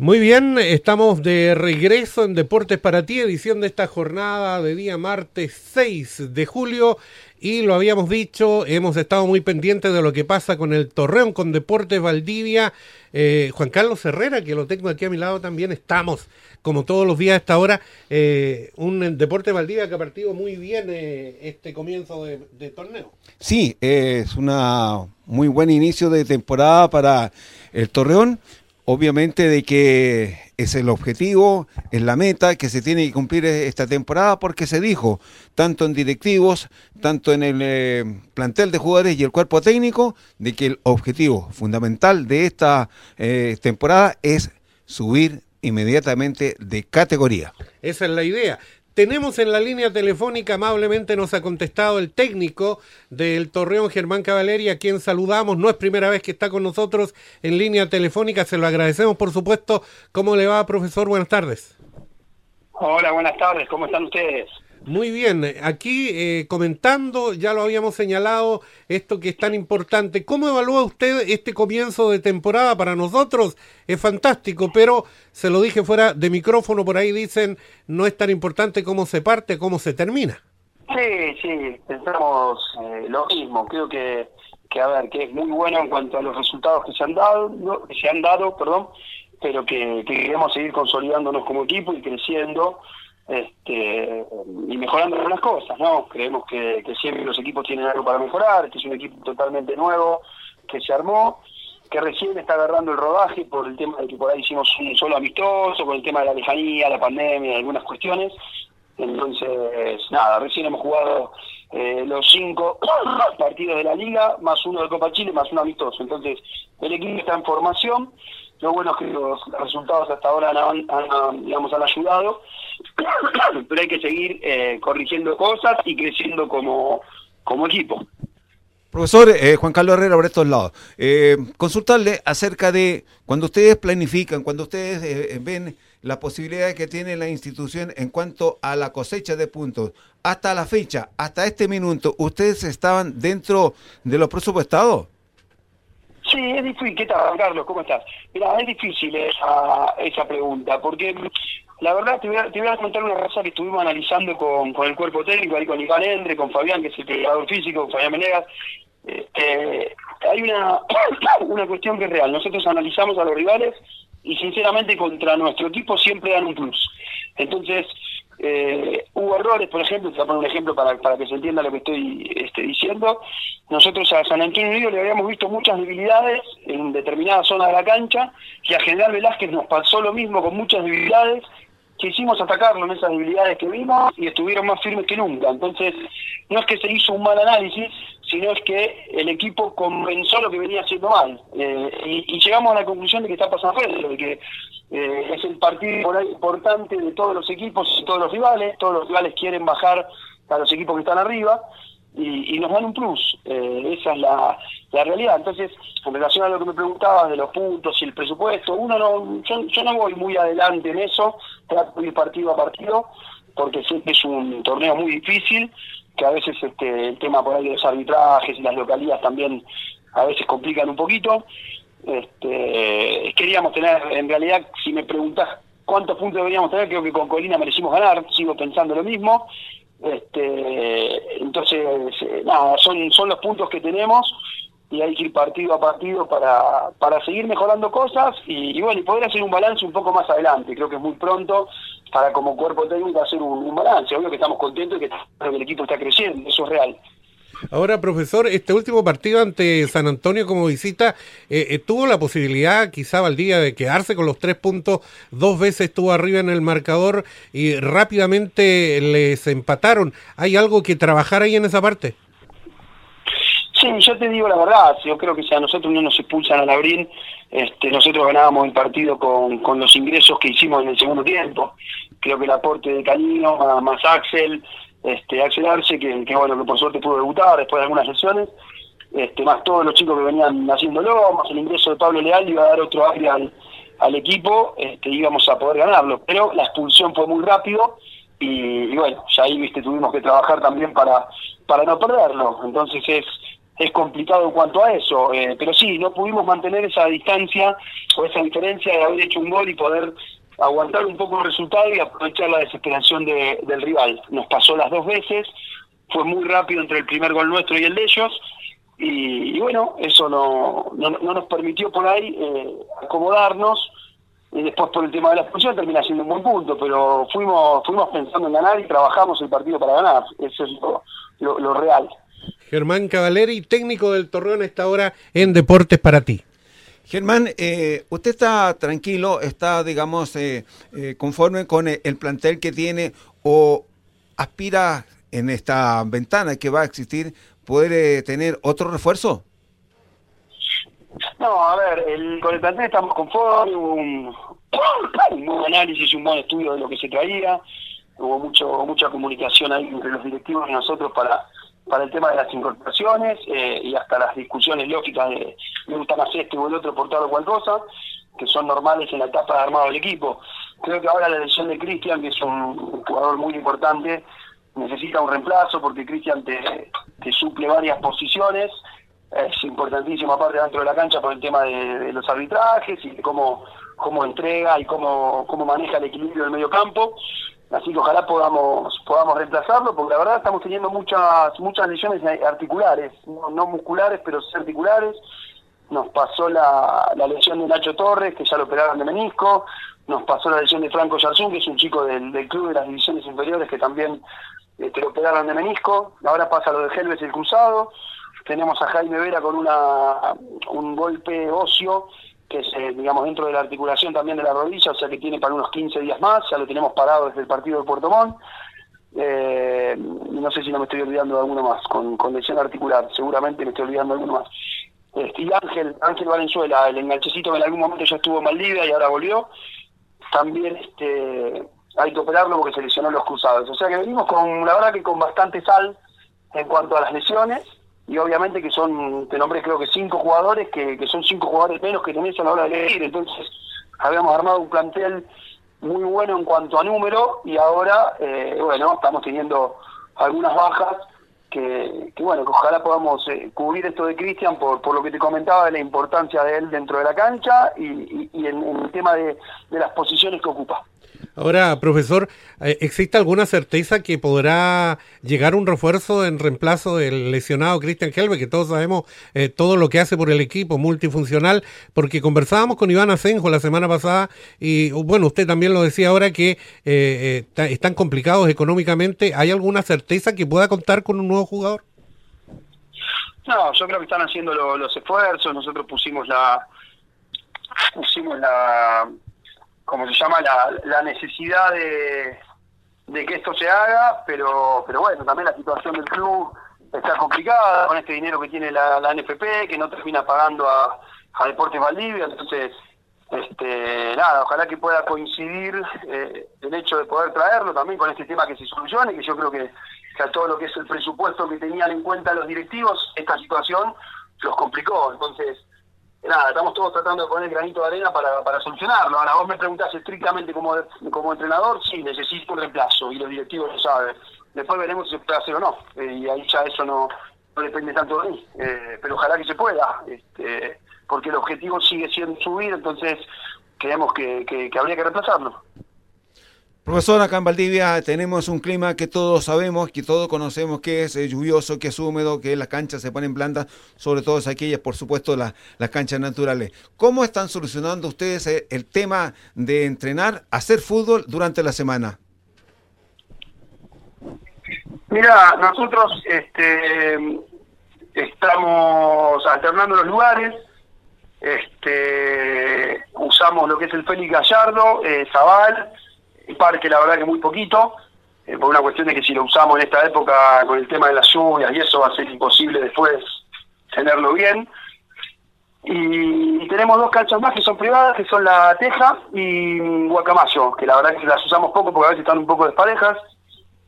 Muy bien, estamos de regreso en Deportes para ti, edición de esta jornada de día martes 6 de julio. Y lo habíamos dicho, hemos estado muy pendientes de lo que pasa con el Torreón, con Deportes Valdivia. Eh, Juan Carlos Herrera, que lo tengo aquí a mi lado también, estamos como todos los días a esta hora. Eh, un Deportes Valdivia que ha partido muy bien eh, este comienzo de, de torneo. Sí, es una muy buen inicio de temporada para el Torreón obviamente de que es el objetivo, es la meta que se tiene que cumplir esta temporada porque se dijo, tanto en directivos, tanto en el eh, plantel de jugadores y el cuerpo técnico, de que el objetivo fundamental de esta eh, temporada es subir inmediatamente de categoría. Esa es la idea. Tenemos en la línea telefónica, amablemente nos ha contestado el técnico del Torreón, Germán Cavaleri, a quien saludamos. No es primera vez que está con nosotros en línea telefónica, se lo agradecemos, por supuesto. ¿Cómo le va, profesor? Buenas tardes. Hola, buenas tardes, ¿cómo están ustedes? Muy bien, aquí eh, comentando, ya lo habíamos señalado, esto que es tan importante. ¿Cómo evalúa usted este comienzo de temporada? Para nosotros es fantástico, pero se lo dije fuera de micrófono, por ahí dicen, no es tan importante cómo se parte, cómo se termina. Sí, sí, pensamos eh, lo mismo. Creo que, que, a ver, que es muy bueno en cuanto a los resultados que se han dado, que se han dado, perdón, pero que, que queremos seguir consolidándonos como equipo y creciendo este, y mejorando algunas cosas, ¿no? Creemos que, siempre los equipos tienen algo para mejorar, este es un equipo totalmente nuevo que se armó, que recién está agarrando el rodaje por el tema de que por ahí hicimos un solo amistoso, por el tema de la lejanía, la pandemia, algunas cuestiones. Entonces, nada, recién hemos jugado eh, los cinco partidos de la liga, más uno de Copa Chile, más un amistoso. Entonces, el equipo está en formación. Lo bueno es que los resultados hasta ahora han, digamos, han ayudado pero hay que seguir eh, corrigiendo cosas y creciendo como, como equipo. Profesor eh, Juan Carlos Herrera, por estos lados, eh, consultarle acerca de cuando ustedes planifican, cuando ustedes ven la posibilidad que tiene la institución en cuanto a la cosecha de puntos, hasta la fecha, hasta este minuto, ¿ustedes estaban dentro de los presupuestados? Sí, es difícil. ¿Qué tal, Carlos? ¿Cómo estás? Mira, es difícil esa, esa pregunta, porque la verdad, te voy, a, te voy a contar una cosa que estuvimos analizando con, con el cuerpo técnico, ahí con Iván Endre, con Fabián, que es el preparador físico, con Fabián Menegas. Eh, hay una, una cuestión que es real. Nosotros analizamos a los rivales y sinceramente contra nuestro equipo siempre dan un plus. Entonces, eh, hubo errores, por ejemplo, te voy a poner un ejemplo para, para que se entienda lo que estoy este, diciendo. Nosotros a San Antonio Unido le habíamos visto muchas debilidades en determinada zona de la cancha y a General Velázquez nos pasó lo mismo con muchas debilidades quisimos atacarlo en esas debilidades que vimos y estuvieron más firmes que nunca. Entonces, no es que se hizo un mal análisis, sino es que el equipo comenzó lo que venía haciendo mal. Eh, y, llegamos a la conclusión de que está pasando eso, de que eh, es el partido importante de todos los equipos y todos los rivales. Todos los rivales quieren bajar a los equipos que están arriba y, nos dan un plus. Eh, esa es la, realidad. Entonces, en relación a lo que me preguntabas de los puntos y el presupuesto, uno no, yo, no voy muy adelante en eso, trato de ir partido a partido, porque sé es un torneo muy difícil, que a veces este, el tema por ahí de los arbitrajes y las localidades también a veces complican un poquito. Este, queríamos tener, en realidad, si me preguntas cuántos puntos deberíamos tener, creo que con Colina merecimos ganar, sigo pensando lo mismo. Este, entonces, eh, nada, son, son los puntos que tenemos y hay que ir partido a partido para, para seguir mejorando cosas y, bueno, y poder hacer un balance un poco más adelante. Creo que es muy pronto para como cuerpo técnico hacer un, balance. Obvio que estamos contentos y que el equipo está creciendo, eso es real. Ahora, profesor, este último partido ante San Antonio como visita, eh, eh, ¿tuvo la posibilidad quizá Valdía de quedarse con los tres puntos? Dos veces estuvo arriba en el marcador y rápidamente les empataron. ¿Hay algo que trabajar ahí en esa parte? Sí, yo te digo la verdad, yo creo que si a nosotros no nos expulsan al abrir, este, nosotros ganábamos el partido con, con los ingresos que hicimos en el segundo tiempo. Creo que el aporte de Cañino, más Axel, este, Axel Arce, que, que, bueno, que por suerte pudo debutar después de algunas sesiones, este, más todos los chicos que venían haciéndolo, más el ingreso de Pablo Leal iba a dar otro aire al, equipo, este, íbamos a poder ganarlo, pero la expulsión fue muy rápido y, bueno, ya ahí viste tuvimos que trabajar también para, para no perderlo, entonces es, es complicado en cuanto a eso, eh, pero sí, no pudimos mantener esa distancia o esa diferencia de haber hecho un gol y poder aguantar un poco el resultado y aprovechar la desesperación del rival. Nos pasó las dos veces, fue muy rápido entre el primer gol nuestro y el de ellos, y, bueno, eso no, no, nos permitió por ahí eh, acomodarnos, y después por el tema de la expulsión termina siendo un buen punto, pero fuimos fuimos pensando en ganar y trabajamos el partido para ganar, eso es lo real. Germán Cavaleri, técnico del Torreón, está ahora en Deportes para ti. Germán, eh, usted está tranquilo, está, digamos, eh, eh, conforme con el plantel que tiene o aspira en esta ventana que va a existir, poder tener otro refuerzo? No, a ver, con el plantel estamos conformes, hubo un, un buen análisis, un buen estudio de lo que se traía, hubo mucho mucha comunicación ahí entre los directivos y nosotros para para el tema de las incorporaciones eh, y hasta las discusiones lógicas de me gusta más este o el otro por tal o cual cosa, que son normales en la etapa de armado del equipo. Creo que ahora la elección de Cristian, que es un jugador muy importante, necesita un reemplazo porque Cristian te, suple varias posiciones. Es importantísimo aparte dentro de la cancha por el tema de, los arbitrajes y de cómo, cómo entrega y cómo, cómo maneja el equilibrio del medio campo así que ojalá podamos podamos reemplazarlo porque la verdad estamos teniendo muchas muchas lesiones articulares no, musculares pero sí articulares. Nos pasó la, la, lesión de Nacho Torres que ya lo operaron de menisco. Nos pasó la lesión de Franco Yarzún que es un chico del, club de las divisiones inferiores que también este, lo operaron de menisco. Ahora pasa lo de Helves el cruzado. Tenemos a Jaime Vera con una un golpe óseo que es, digamos, dentro de la articulación también de la rodilla, o sea que tiene para unos 15 días más, ya lo tenemos parado desde el partido de Puerto Montt. Eh, no sé si no me estoy olvidando de alguno más, con, con lesión articular, seguramente me estoy olvidando de alguno más. Este, y Ángel, Ángel Valenzuela, el enganchecito que en algún momento ya estuvo en Maldivia y ahora volvió, también este, hay que operarlo porque se lesionó los cruzados. O sea que venimos con, la verdad que con bastante sal en cuanto a las lesiones, y obviamente que son, te nombré creo que cinco jugadores, que, que son cinco jugadores menos que tenés a la hora de elegir, entonces habíamos armado un plantel muy bueno en cuanto a número y ahora, eh, bueno, estamos teniendo algunas bajas que, bueno, que ojalá podamos eh, cubrir esto de Cristian por, por lo que te comentaba de la importancia de él dentro de la cancha y, y, en, el tema de las posiciones que ocupa. Ahora, profesor, eh, ¿existe alguna certeza que podrá llegar un refuerzo en reemplazo del lesionado Cristian Helve, que todos sabemos eh, todo lo que hace por el equipo multifuncional? Porque conversábamos con Iván Asenjo la semana pasada y, bueno, usted también lo decía ahora que eh, están complicados económicamente. ¿Hay alguna certeza que pueda contar con un nuevo jugador? No, yo creo que están haciendo los esfuerzos. Nosotros pusimos la pusimos la como se llama, la, la necesidad de, de, que esto se haga, pero, pero bueno, también la situación del club está complicada con este dinero que tiene la, la NFP, que no termina pagando a, a Deportes Valdivia, entonces, este, nada, ojalá que pueda coincidir eh, el hecho de poder traerlo también con este tema que se solucione, que yo creo que, que a todo lo que es el presupuesto que tenían en cuenta los directivos, esta situación los complicó, entonces nada, estamos todos tratando de poner granito de arena para, para solucionarlo. Ahora, vos me preguntás estrictamente como, como entrenador, sí, necesito un reemplazo y los directivos lo saben. Después veremos si se puede hacer o no. Eh, y ahí ya eso no, no depende tanto de mí. Eh, pero ojalá que se pueda, este, porque el objetivo sigue siendo subir, entonces creemos que, que, que habría que reemplazarlo. Profesor, acá en Valdivia tenemos un clima que todos sabemos, que todos conocemos que es eh, lluvioso, que es húmedo, que las canchas se ponen blandas, sobre todo aquellas, por supuesto, las, las canchas naturales. ¿Cómo están solucionando ustedes eh, el tema de entrenar, hacer fútbol durante la semana? Mira, nosotros este, estamos alternando los lugares, este, usamos lo que es el Félix Gallardo, eh, Zabal, parque la verdad que muy poquito, eh, por una cuestión de que si lo usamos en esta época con el tema de las lluvias y eso va a ser imposible después tenerlo bien. Y, tenemos dos canchas más que son privadas, que son la Teja y Guacamayo, que la verdad que las usamos poco porque a veces están un poco desparejas.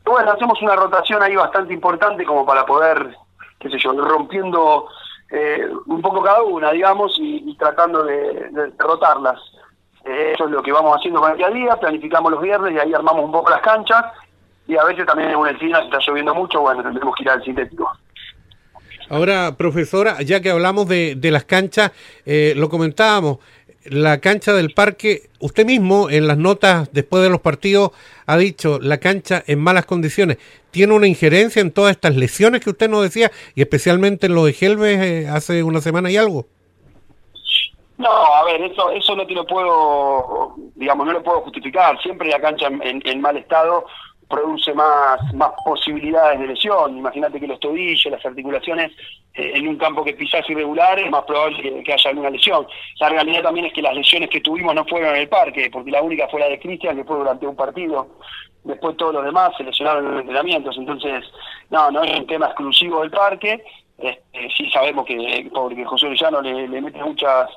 bueno, hacemos una rotación ahí bastante importante como para poder, qué sé yo, rompiendo eh, un poco cada una, digamos, y, tratando de rotarlas. Eso es lo que vamos haciendo con el día a día, planificamos los viernes y ahí armamos un poco las canchas y a veces también en una esquina, si está lloviendo mucho, bueno, tendremos que ir al sintético. Ahora, profesora, ya que hablamos de, de las canchas, eh, lo comentábamos, la cancha del parque, usted mismo en las notas después de los partidos ha dicho la cancha en malas condiciones. ¿Tiene una injerencia en todas estas lesiones que usted nos decía y especialmente en lo de Helves eh, hace una semana y algo? No, a ver, eso eso no te lo puedo, digamos, no lo puedo justificar. Siempre la cancha en, mal estado produce más, más posibilidades de lesión. Imagínate que los tobillos, las articulaciones eh, en un campo que pisás irregular es más probable que, haya alguna lesión. La realidad también es que las lesiones que tuvimos no fueron en el parque, porque la única fue la de Cristian, que fue durante un partido. Después todos los demás se lesionaron en los entrenamientos. Entonces, no, no es un tema exclusivo del parque. Este, sí sabemos que porque José Villano le, le mete muchas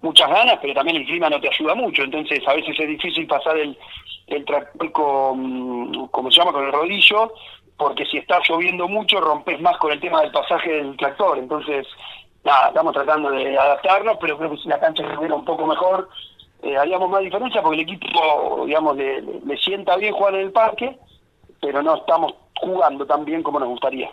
muchas ganas, pero también el clima no te ayuda mucho, entonces a veces es difícil pasar el, el tractor con, como se llama, con el rodillo, porque si está lloviendo mucho rompes más con el tema del pasaje del tractor. Entonces, nada, estamos tratando de adaptarnos, pero creo que si la cancha estuviera un poco mejor, eh, haríamos más diferencia porque el equipo, digamos, le, le sienta bien jugar en el parque, pero no estamos jugando tan bien como nos gustaría.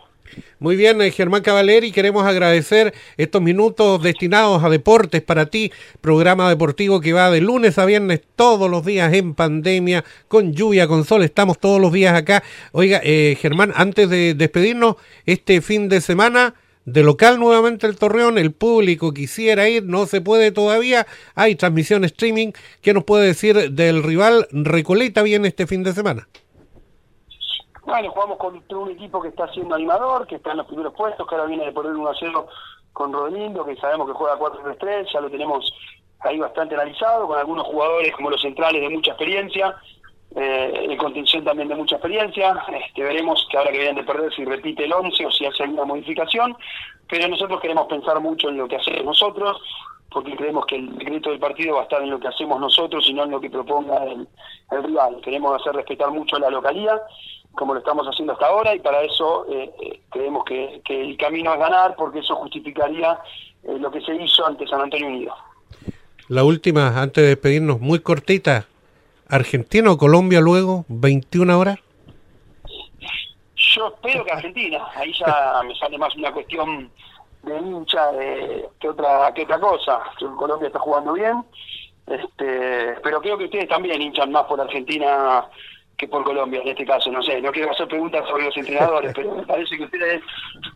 Muy bien, eh, Germán Cavaleri, queremos agradecer estos minutos destinados a deportes para ti, programa deportivo que va de lunes a viernes todos los días en pandemia, con lluvia, con sol, estamos todos los días acá. Oiga, eh, Germán, antes de despedirnos, este fin de semana de local nuevamente el Torreón, el público quisiera ir, no se puede todavía, hay transmisión streaming, ¿qué nos puede decir del rival Recoleta bien este fin de semana? Bueno, jugamos contra un equipo que está siendo animador, que está en los primeros puestos, que ahora viene de poner 1 a 0 con Rodelindo, que sabemos que juega 4-3-3, ya lo tenemos ahí bastante analizado, con algunos jugadores como los centrales de mucha experiencia, eh, el contención también de mucha experiencia. Este, veremos que ahora que vienen de perder si repite el 11 o si hace alguna modificación, pero nosotros queremos pensar mucho en lo que hacemos nosotros, porque creemos que el decreto del partido va a estar en lo que hacemos nosotros y no en lo que proponga el, el rival. Queremos hacer respetar mucho la localidad como lo estamos haciendo hasta ahora y para eso eh, eh, creemos que, que, el camino es ganar porque eso justificaría eh, lo que se hizo ante San Antonio Unido. La última, antes de despedirnos, muy cortita. ¿Argentina o Colombia luego, 21 horas? Yo espero que Argentina. Ahí ya me sale más una cuestión de hincha de, que otra que otra cosa. Colombia está jugando bien, este, pero creo que ustedes también hinchan más por Argentina que por Colombia en este caso, no sé, no quiero hacer preguntas sobre los entrenadores, pero me parece que ustedes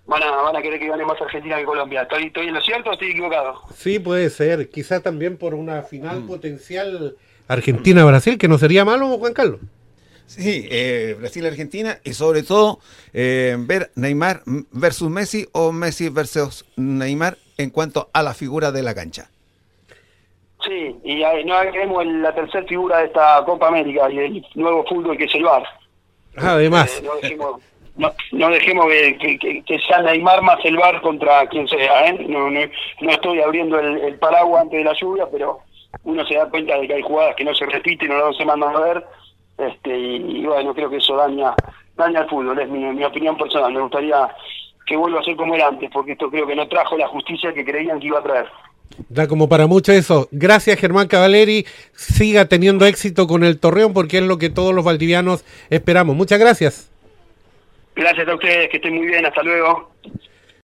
van a, van a querer que gane más Argentina que Colombia. ¿Estoy, ¿Estoy en lo cierto o estoy equivocado? Sí, puede ser, quizá también por una final mm. potencial Argentina-Brasil, que no sería malo, Juan Carlos. Sí, eh, Brasil-Argentina y sobre todo eh, ver Neymar versus Messi o Messi versus Neymar en cuanto a la figura de la cancha. Sí, y no agreguemos la tercera figura de esta Copa América y el nuevo fútbol que es el VAR. Además. Eh, no dejemos, no, dejemos que, que, sea Neymar más el VAR contra quien sea. ¿eh? No, no, no estoy abriendo el, paraguas antes de la lluvia, pero uno se da cuenta de que hay jugadas que no se repiten o no se mandan a ver. Este, y, bueno, creo que eso daña daña al fútbol, es mi, mi opinión personal. Me gustaría que vuelva a ser como era antes, porque esto creo que no trajo la justicia que creían que iba a traer. Da como para mucho eso. Gracias Germán Cavaleri. Siga teniendo éxito con el Torreón porque es lo que todos los valdivianos esperamos. Muchas gracias. Gracias a ustedes, que estén muy bien. Hasta luego.